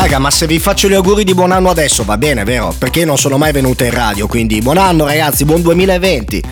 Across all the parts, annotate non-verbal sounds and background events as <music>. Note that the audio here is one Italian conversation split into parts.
Raga ma se vi faccio gli auguri di buon anno adesso va bene vero? Perché non sono mai venuta in radio quindi buon anno ragazzi buon 2020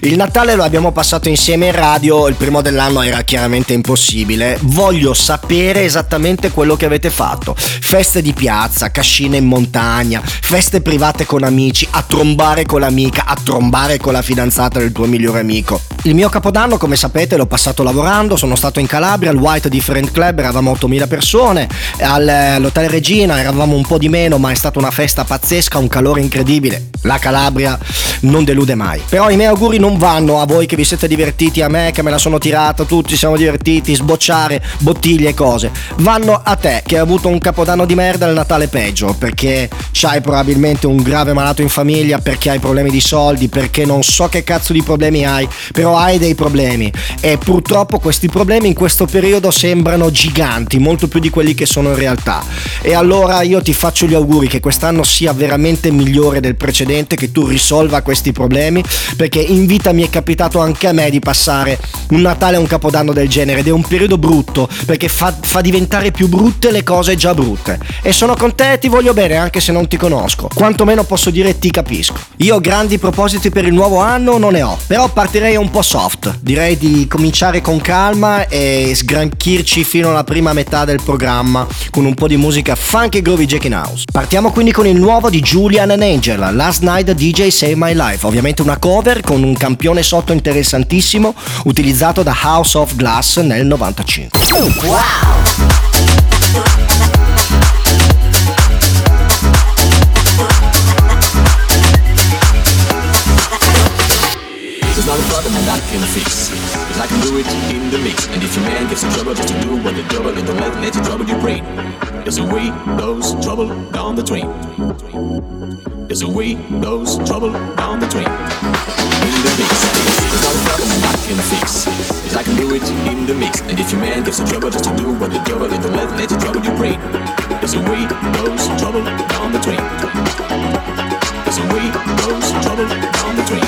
Il Natale lo abbiamo passato insieme in radio Il primo dell'anno era chiaramente impossibile. Voglio sapere esattamente quello che avete fatto. Feste di piazza, cascine in montagna Feste private con amici A trombare con l'amica A trombare con la fidanzata del tuo migliore amico. Il mio capodanno come sapete l'ho passato lavorando, sono stato in Calabria al White Different Club, eravamo 8000 persone, all'Hotel Regina eravamo un po' di meno, ma è stata una festa pazzesca, un calore incredibile. La Calabria non delude mai. Però i miei auguri non vanno a voi che vi siete divertiti, a me che me la sono tirata, tutti siamo divertiti, sbocciare bottiglie e cose. Vanno a te che hai avuto un capodanno di merda e il Natale peggio, perché c'hai probabilmente un grave malato in famiglia, perché hai problemi di soldi, perché non so che cazzo di problemi hai, però hai dei problemi. E purtroppo questi problemi in questo periodo sembrano giganti, molto più di quelli che sono in realtà. E allora io ti faccio gli auguri che quest'anno sia veramente migliore del precedente, che tu risolva questi problemi, perché in vita mi è capitato anche a me di passare un Natale e un Capodanno del genere ed è un periodo brutto, perché fa, fa diventare più brutte le cose già brutte. E sono con te e ti voglio bene anche se non ti conosco, quantomeno posso dire ti capisco. Io grandi propositi per il nuovo anno non ne ho, però partirei un po' soft, direi di cominciare con calma e sgranchirci fino alla prima metà del programma con un po' di musica funky groovy Jackin House. Partiamo quindi con il nuovo di Julian and Angel, Last Night DJ Save My Life, ovviamente una cover con un campione sotto interessantissimo utilizzato da House of Glass nel 95. Wow! There's not a problem that I can fix. I can do it in the mix. And if your man gets in trouble just to do what the double, and don't let, let you trouble your brain. There's a way goes trouble down the train. There's a way goes trouble down the train. In the mix. There's not a problem I can fix. Cause I can do it in the mix. And if your man gets in trouble just to do what the double, and don't let, let you trouble your brain. There's a way goes trouble down the train. There's a way goes trouble down the train.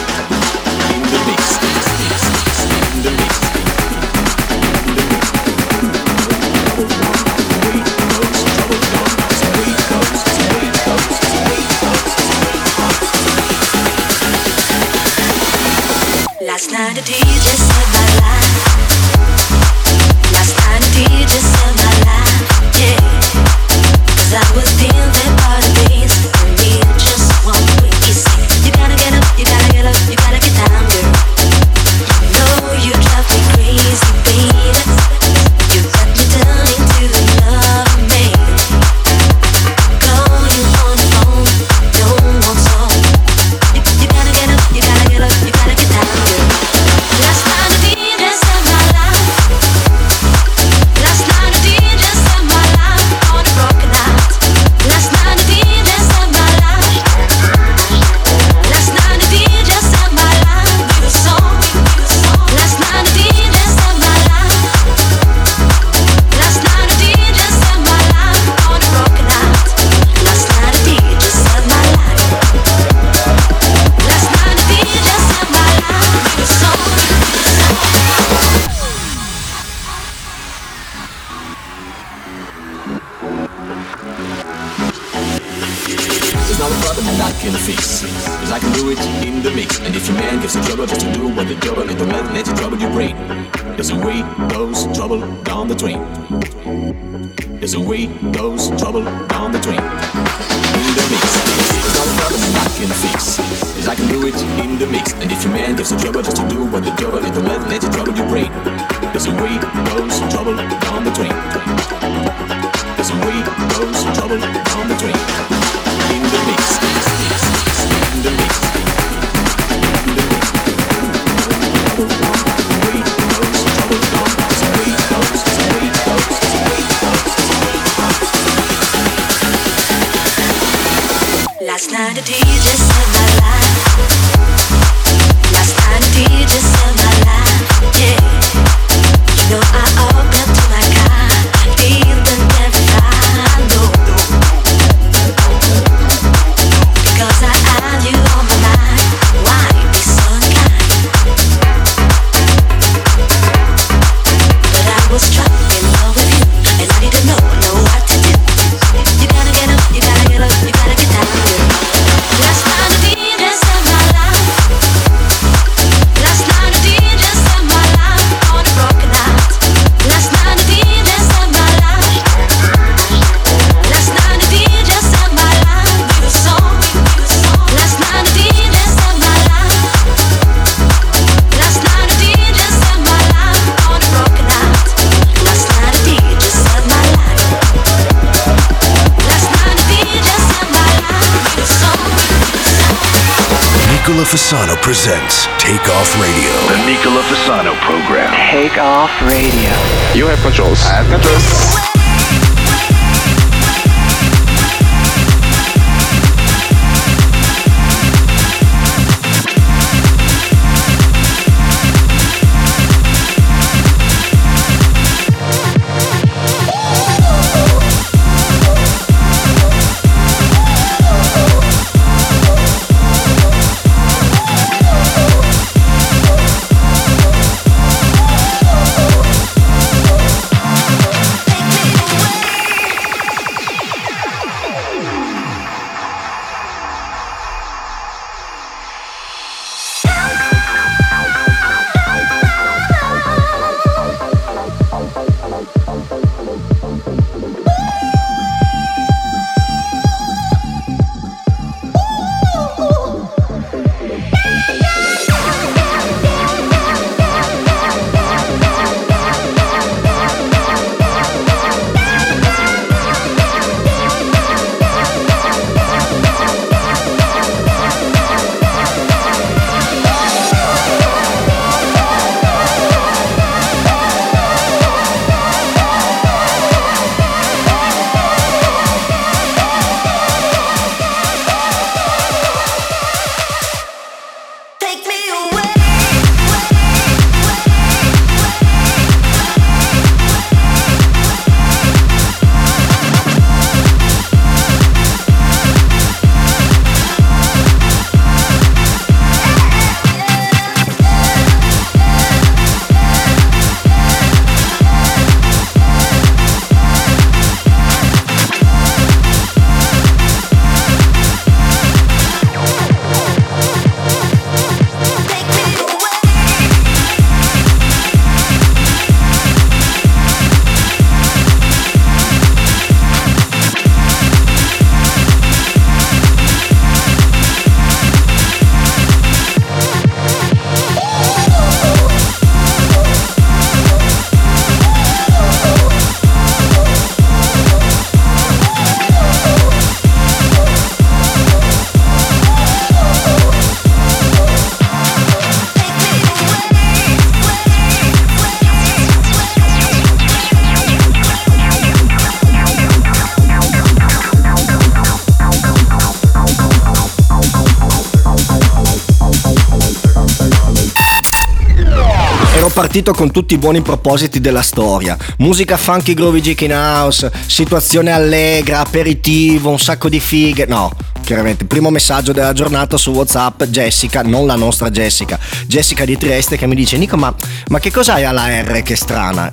Partito con tutti i buoni propositi della storia. Musica funky groovy chicken house, situazione allegra, aperitivo, un sacco di fighe. No, chiaramente. Primo messaggio della giornata su WhatsApp, Jessica, non la nostra Jessica, Jessica di Trieste che mi dice: Nico, ma, ma che cos'hai alla R che strana?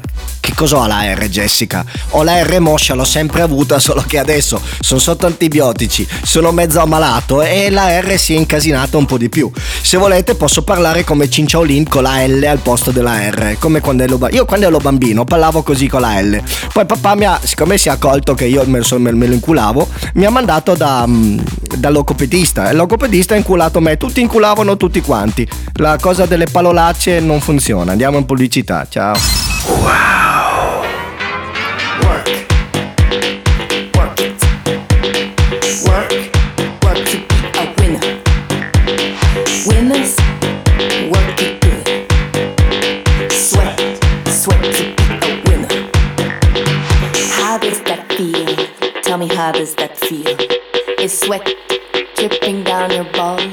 Cosa ho la R, Jessica? Ho la R moscia, l'ho sempre avuta, solo che adesso sono sotto antibiotici, sono mezzo ammalato e la R si è incasinata un po' di più. Se volete posso parlare come Cinciaolin con la L al posto della R, come quando ero, io quando ero bambino parlavo così con la L. Poi papà mi ha, siccome si è accolto che io me lo, me lo inculavo, mi ha mandato da, mm, dal logopedista. Il logopedista ha inculato me, tutti inculavano tutti quanti. La cosa delle parolacce non funziona. Andiamo in pubblicità, ciao. Wow. How does that feel? Is sweat dripping down your balls?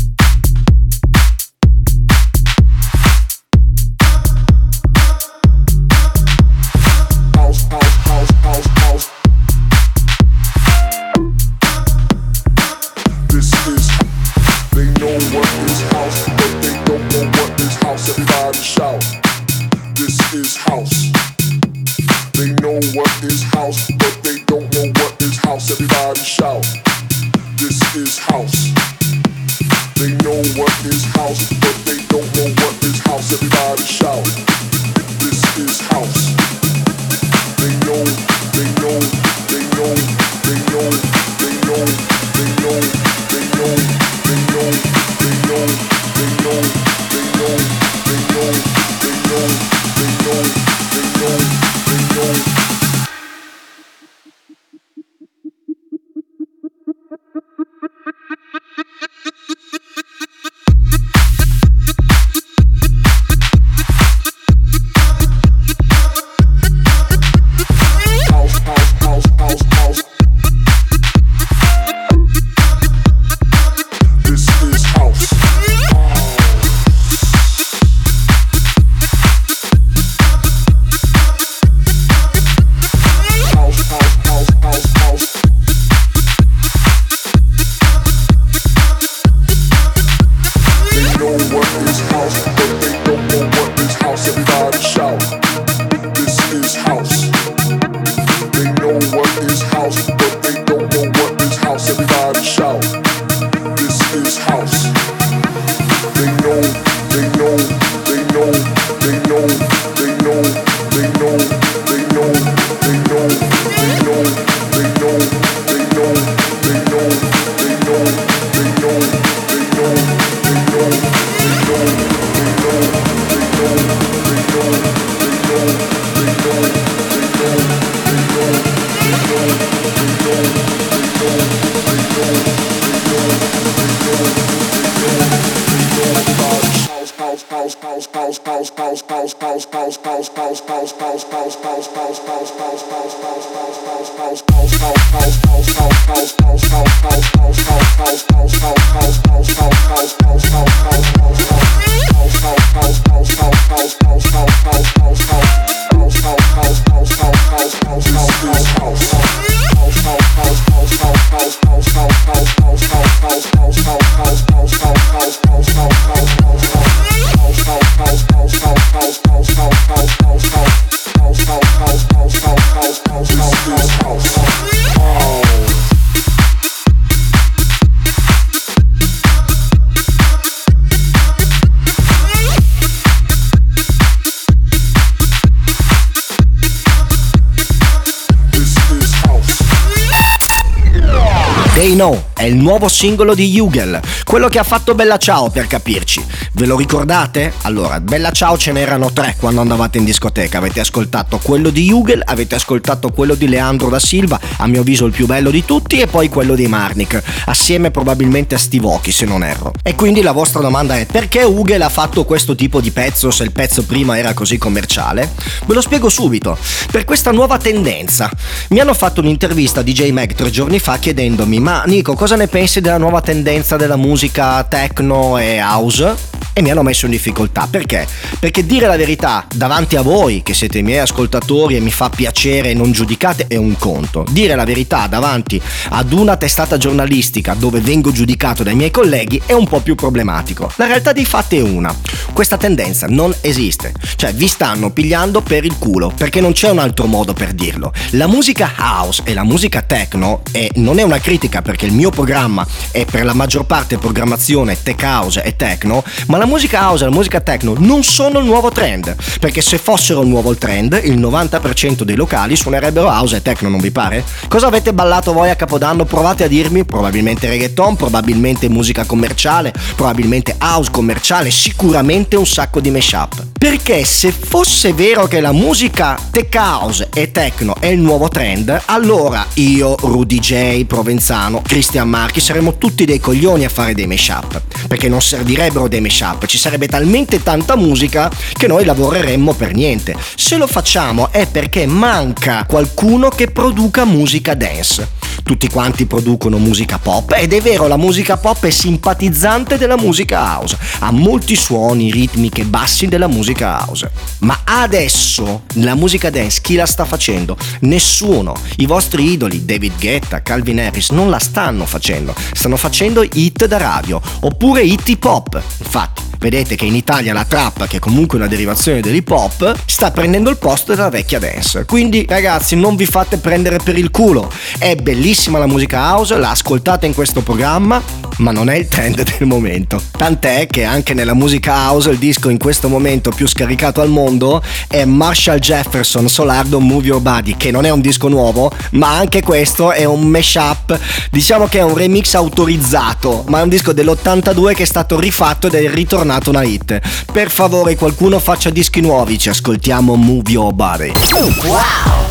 They know. è il nuovo singolo di Hugel, quello che ha fatto Bella Ciao per capirci. Ve lo ricordate? Allora, Bella Ciao ce n'erano tre quando andavate in discoteca, avete ascoltato quello di Hugel, avete ascoltato quello di Leandro da Silva, a mio avviso il più bello di tutti, e poi quello di Marnik, assieme probabilmente a Stivochi se non erro. E quindi la vostra domanda è perché Hugel ha fatto questo tipo di pezzo se il pezzo prima era così commerciale? Ve lo spiego subito, per questa nuova tendenza. Mi hanno fatto un'intervista di J. Mag tre giorni fa chiedendomi ma Nico cosa cosa ne pensi della nuova tendenza della musica techno e house? E mi hanno messo in difficoltà. Perché? Perché dire la verità davanti a voi, che siete i miei ascoltatori e mi fa piacere e non giudicate, è un conto. Dire la verità davanti ad una testata giornalistica dove vengo giudicato dai miei colleghi è un po' più problematico. La realtà dei fatti è una. Questa tendenza non esiste. Cioè vi stanno pigliando per il culo, perché non c'è un altro modo per dirlo. La musica house e la musica techno, e non è una critica perché il mio programma è per la maggior parte programmazione tech house e techno, ma la musica house e la musica techno non sono il nuovo trend, perché se fossero il nuovo trend, il 90% dei locali suonerebbero house e techno, non vi pare? Cosa avete ballato voi a Capodanno? Provate a dirmi, probabilmente reggaeton, probabilmente musica commerciale, probabilmente house commerciale, sicuramente un sacco di mashup. Perché se fosse vero che la musica tech house e techno è il nuovo trend, allora io, Rudy J, Provenzano, Christian Marchi saremmo tutti dei coglioni a fare dei mashup, perché non servirebbero dei mashup, ci sarebbe talmente tanta musica che noi lavoreremmo per niente. Se lo facciamo è perché manca qualcuno che produca musica dance. Tutti quanti producono musica pop ed è vero, la musica pop è simpatizzante della musica house, ha molti suoni, ritmiche, bassi della musica house. Ma adesso la musica dance chi la sta facendo? Nessuno. I vostri idoli, David Guetta, Calvin Harris, non la stanno facendo. Stanno facendo hit da radio oppure hit hip hop. Infatti, vedete che in Italia la trap, che è comunque una derivazione dell'hip hop, sta prendendo il posto della vecchia dance. Quindi ragazzi non vi fate prendere per il culo. È bellissima la musica house, la ascoltate in questo programma, ma non è il trend <laughs> del momento. Tant'è che anche nella musica house il disco in questo momento più scaricato al mondo è Marshall Jefferson Solardo Move Your Body, che non è un disco nuovo, ma anche questo è un mashup, diciamo che è un remix autorizzato, ma è un disco dell'82 che è stato rifatto ed è ritornato una hit. Per favore qualcuno faccia dischi nuovi, ci ascoltiamo Move Your Body. Gotta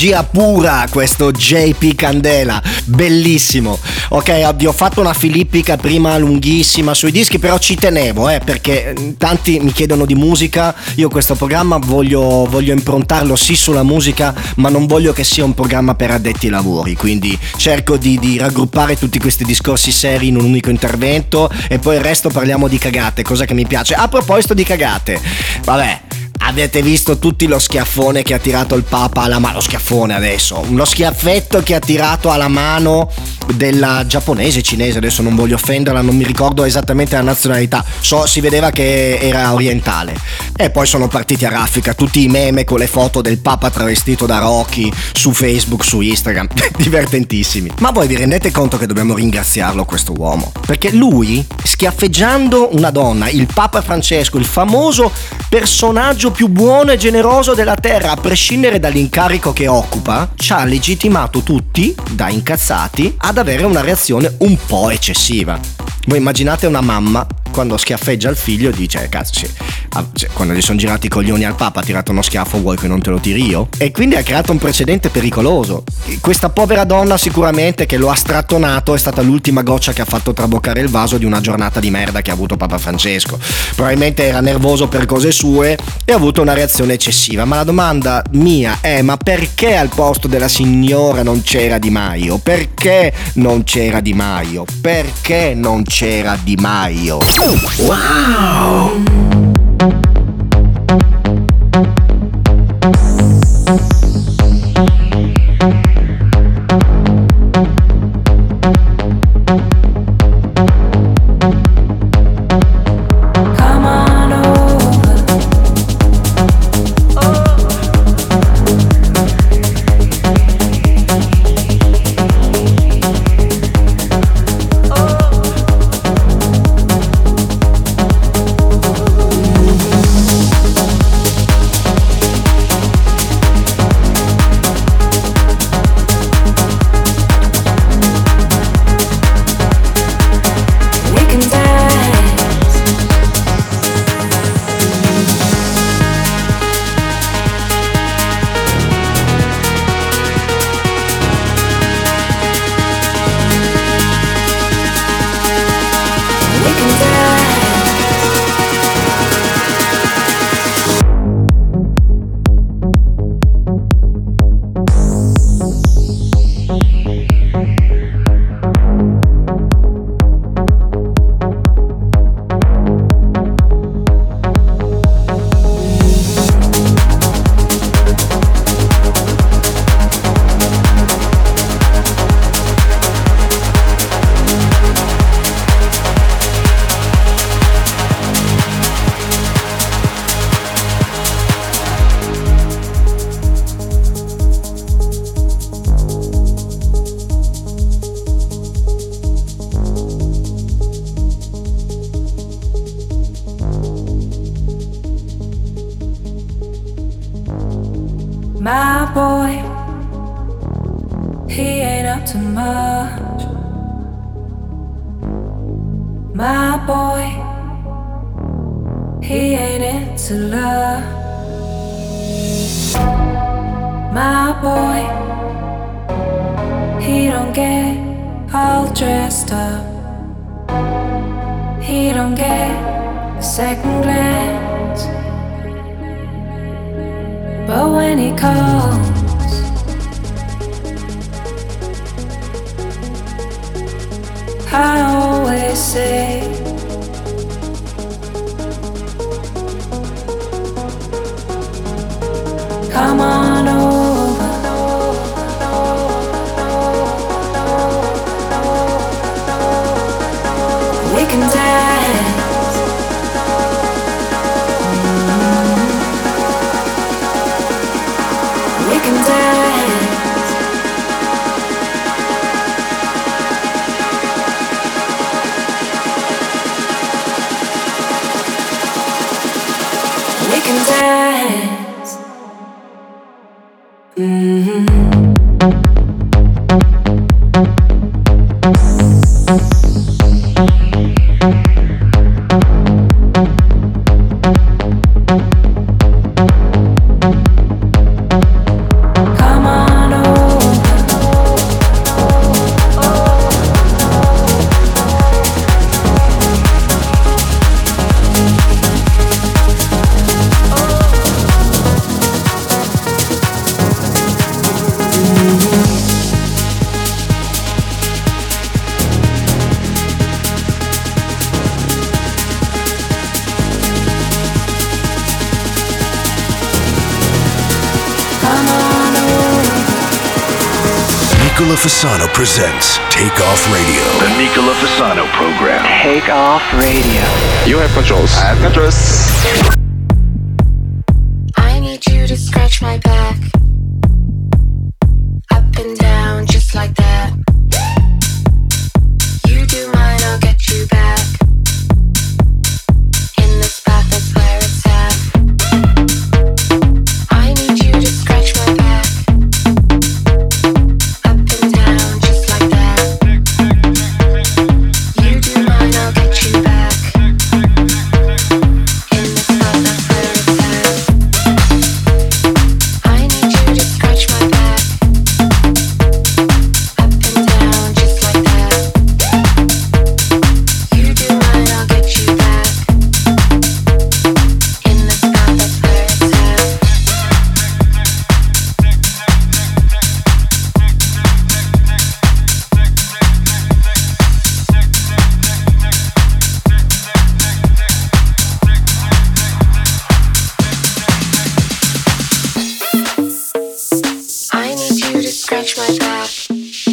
Energia pura questo JP Candela, bellissimo. Ok, vi ho fatto una filippica prima lunghissima sui dischi, però ci tenevo, eh, perché eh, tanti mi chiedono di musica, io questo programma voglio, voglio improntarlo sì sulla musica, ma non voglio che sia un programma per addetti ai lavori, quindi cerco di, di raggruppare tutti questi discorsi seri in un unico intervento e poi il resto parliamo di cagate, cosa che mi piace. A proposito di cagate, vabbè. Avete visto tutti lo schiaffone che ha tirato il Papa alla mano, lo schiaffone adesso, uno schiaffetto che ha tirato alla mano della giapponese, cinese, adesso non voglio offenderla, non mi ricordo esattamente la nazionalità, so si vedeva che era orientale. E poi sono partiti a raffica tutti i meme con le foto del Papa travestito da Rocky su Facebook, su Instagram, <laughs> divertentissimi. Ma voi vi rendete conto che dobbiamo ringraziarlo questo uomo? Perché lui, schiaffeggiando una donna, il Papa Francesco, il famoso personaggio più buono e generoso della terra, a prescindere dall'incarico che occupa, ci ha legittimato tutti, da incazzati, ad avere una reazione un po' eccessiva. Voi immaginate una mamma quando schiaffeggia il figlio e dice cazzo sì, cioè, quando gli sono girati i coglioni al papa ha tirato uno schiaffo vuoi che non te lo tiri io? E quindi ha creato un precedente pericoloso. Questa povera donna sicuramente che lo ha strattonato è stata l'ultima goccia che ha fatto traboccare il vaso di una giornata di merda che ha avuto Papa Francesco. Probabilmente era nervoso per cose sue e ha avuto una reazione eccessiva. Ma la domanda mia è ma perché al posto della signora non c'era Di Maio? Perché non c'era Di Maio? Perché non c'era Di Maio? Wow! He don't get a second glance. But when he calls, I always say, Fasano presents Take Off Radio. The Nicola Fasano program. Take off radio. You have controls. I have controls. I need you to scratch my back. Scratch my back.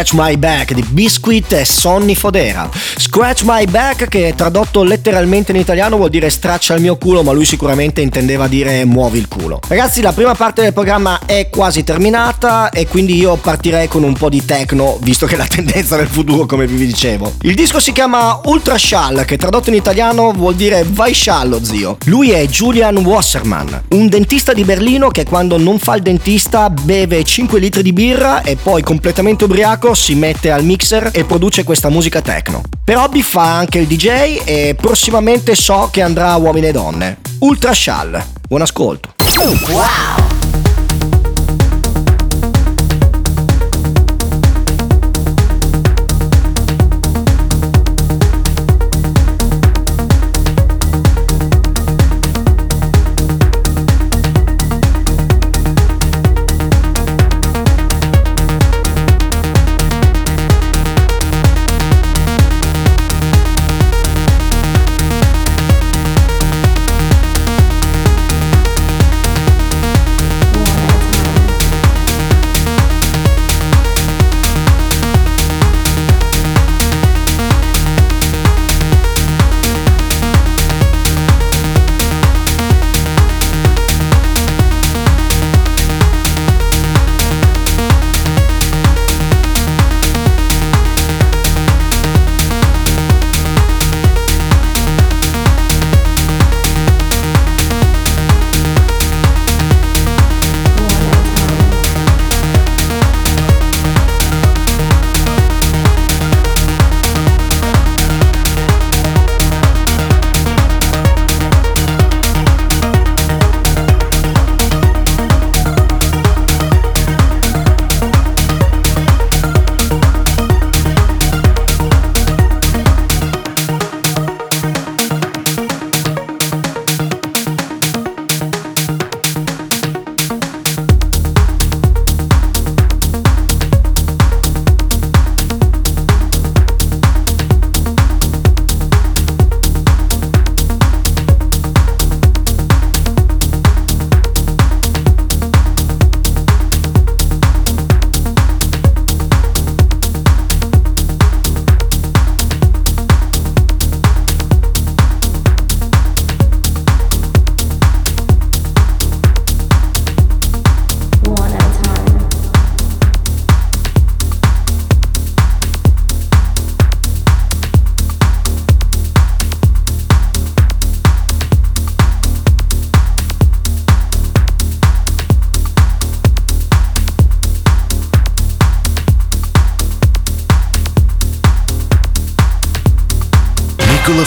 Scratch My Back di Biscuit e Sonny Fodera. Scratch My Back che tradotto letteralmente in italiano vuol dire straccia il mio culo, ma lui sicuramente intendeva dire muovi il culo. Ragazzi, la prima parte del programma è quasi terminata e quindi io partirei con un po' di techno, visto che è la tendenza del futuro, come vi dicevo. Il disco si chiama Ultra Shall, che tradotto in italiano vuol dire vai sciallo, zio. Lui è Julian Wasserman, un dentista di Berlino che quando non fa il dentista beve 5 litri di birra e poi completamente ubriaco si mette al mixer e produce questa musica techno. Per hobby fa anche il DJ e prossimamente so che andrà a uomini e donne. Ultra Shall. Buon ascolto. Take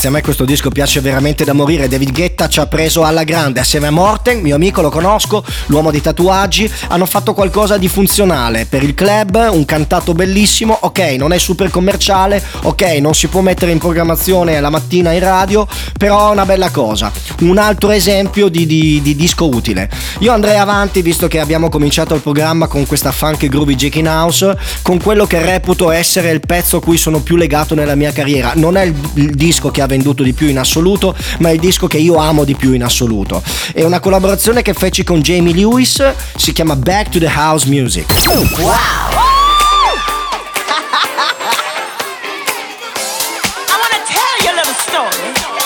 Ragazzi, a me questo disco piace veramente da morire. David Guetta ci ha preso alla grande assieme a Morten, mio amico, lo conosco, l'uomo di tatuaggi. Hanno fatto qualcosa di funzionale per il club, un cantato bellissimo. Ok, non è super commerciale, ok, non si può mettere in programmazione la mattina in radio, però è una bella cosa. Un altro esempio di, di- di disco utile. Io andrei avanti, visto che abbiamo cominciato il programma con questa funk groovy Jack in House, con quello che reputo essere il pezzo a cui sono più legato nella mia carriera. Non è il, il disco che ha venduto di più in assoluto, ma è il disco che io amo di più in assoluto. È una collaborazione che feci con Jamie Lewis, si chiama Back to the House Music. <laughs> Little story.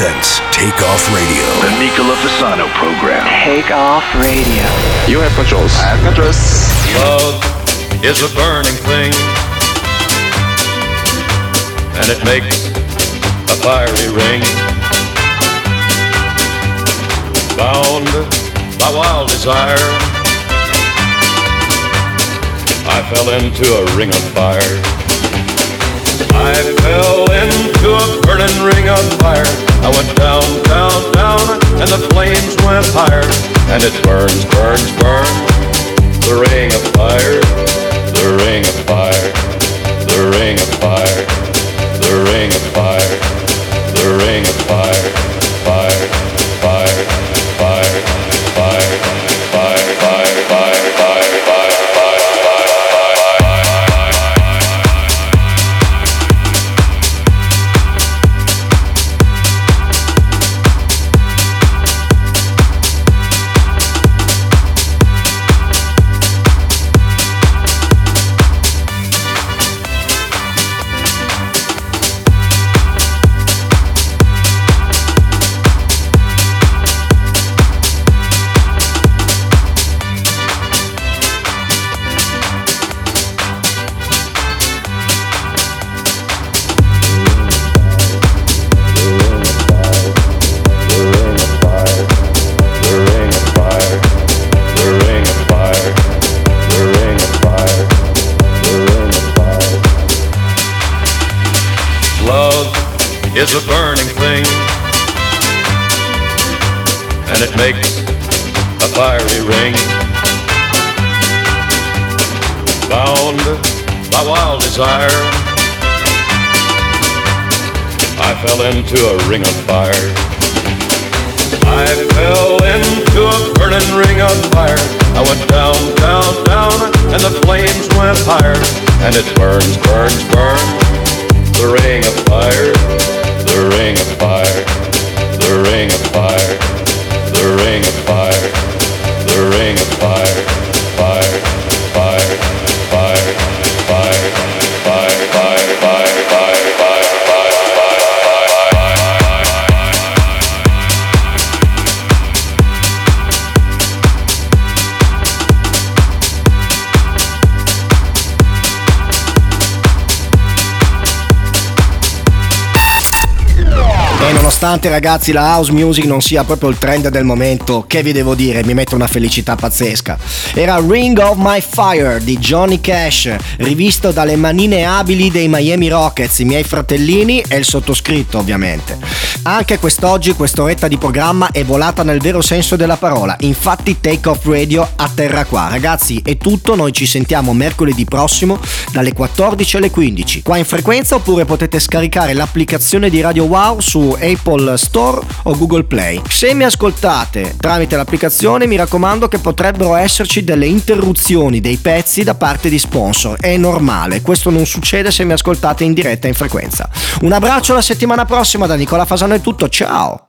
Presents Take Off Radio. The Nicola Fasano program. Take off radio. You have controls. I have controls. Love is a burning thing, and it makes a fiery ring. Bound by wild desire, I fell into a ring of fire. I fell into a burning ring of fire. I went down, down, down, and the flames went higher. And it burns, burns, burns. Burning ring of fire. I went down, down, down, and the flames went higher. And it burns, burns, burns. The ring of fire, the ring of fire, the ring of fire, the ring of fire, the ring of fire, fire, nonostante ragazzi la house music non sia proprio il trend del momento, che vi devo dire, mi mette una felicità pazzesca. Era Ring of My Fire di Johnny Cash, rivisto dalle manine abili dei Miami Rockets, i miei fratellini e il sottoscritto ovviamente. Anche quest'oggi quest'oretta di programma è volata nel vero senso della parola, infatti Take Off Radio atterra qua. Ragazzi è tutto, noi ci sentiamo mercoledì prossimo dalle 14 alle 15, qua in frequenza oppure potete scaricare l'applicazione di Radio Wow su Apple Store o Google Play. Se mi ascoltate tramite l'applicazione mi raccomando che potrebbero esserci delle interruzioni dei pezzi da parte di sponsor, è normale, questo non succede se mi ascoltate in diretta in frequenza. Un abbraccio la settimana prossima da Nicola Fasano è tutto, ciao!